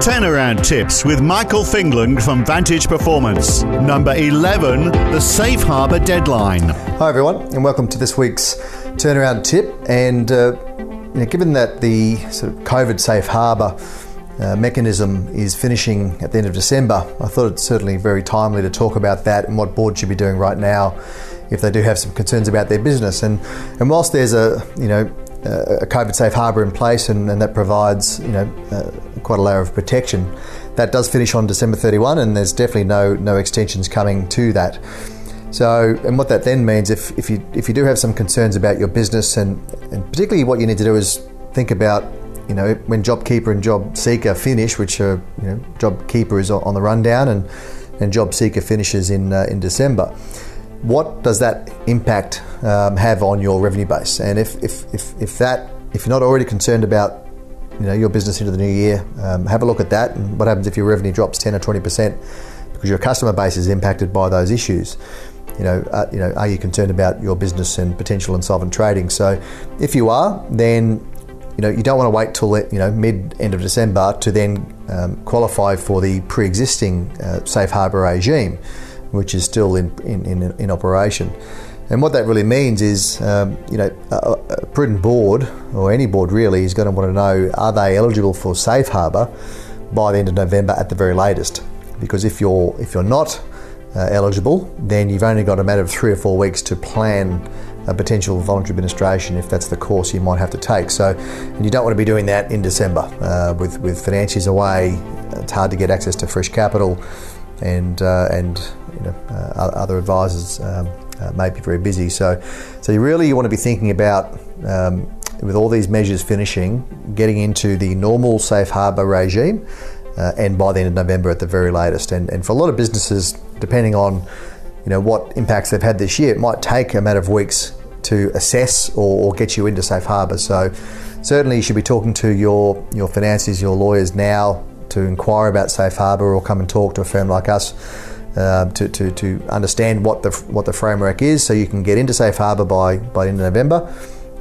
Turnaround tips with Michael Fingland from Vantage Performance. Number 11, the Safe Harbour Deadline. Hi, everyone, and welcome to this week's Turnaround tip. And uh, you know, given that the sort of COVID Safe Harbour uh, mechanism is finishing at the end of December, I thought it's certainly very timely to talk about that and what boards should be doing right now if they do have some concerns about their business. And and whilst there's a you know a COVID safe harbour in place and, and, that provides you know uh, quite a layer of protection. That does finish on December 31, and there's definitely no no extensions coming to that. So, and what that then means, if, if you if you do have some concerns about your business, and, and particularly what you need to do is think about, you know, when JobKeeper and JobSeeker finish, which are you know JobKeeper is on the rundown, and and JobSeeker finishes in uh, in December what does that impact um, have on your revenue base? And if, if, if, if that if you're not already concerned about you know your business into the new year, um, have a look at that. And what happens if your revenue drops 10 or 20 percent because your customer base is impacted by those issues? You know, uh, you know, are you concerned about your business and potential insolvent trading? So, if you are, then you know you don't want to wait till you know mid end of December to then um, qualify for the pre-existing uh, safe harbour regime which is still in, in, in, in operation. And what that really means is, um, you know, a, a, prudent board, or any board really, is going to want to know are they eligible for safe harbour by the end of November at the very latest? Because if you're if you're not uh, eligible, then you've only got a matter of three or four weeks to plan a potential voluntary administration if that's the course you might have to take. So, and you don't want to be doing that in December uh, with with financiers away. It's hard to get access to fresh capital and uh, and you know, uh, other advisors um, uh, may be very busy. So, so you really want to be thinking about um, with all these measures finishing, getting into the normal safe harbour regime, uh, and by the end of November at the very latest. And and for a lot of businesses, depending on you know what impacts they've had this year, it might take a matter of weeks to assess or, or get you into safe harbour. So certainly you should be talking to your your financiers, your lawyers now to inquire about safe harbour or come and talk to a firm like us uh, to, to, to understand what the, what the framework is so you can get into safe harbour by, by end of November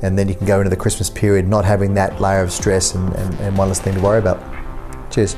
and then you can go into the Christmas period not having that layer of stress and, and, and one less thing to worry about. Cheers.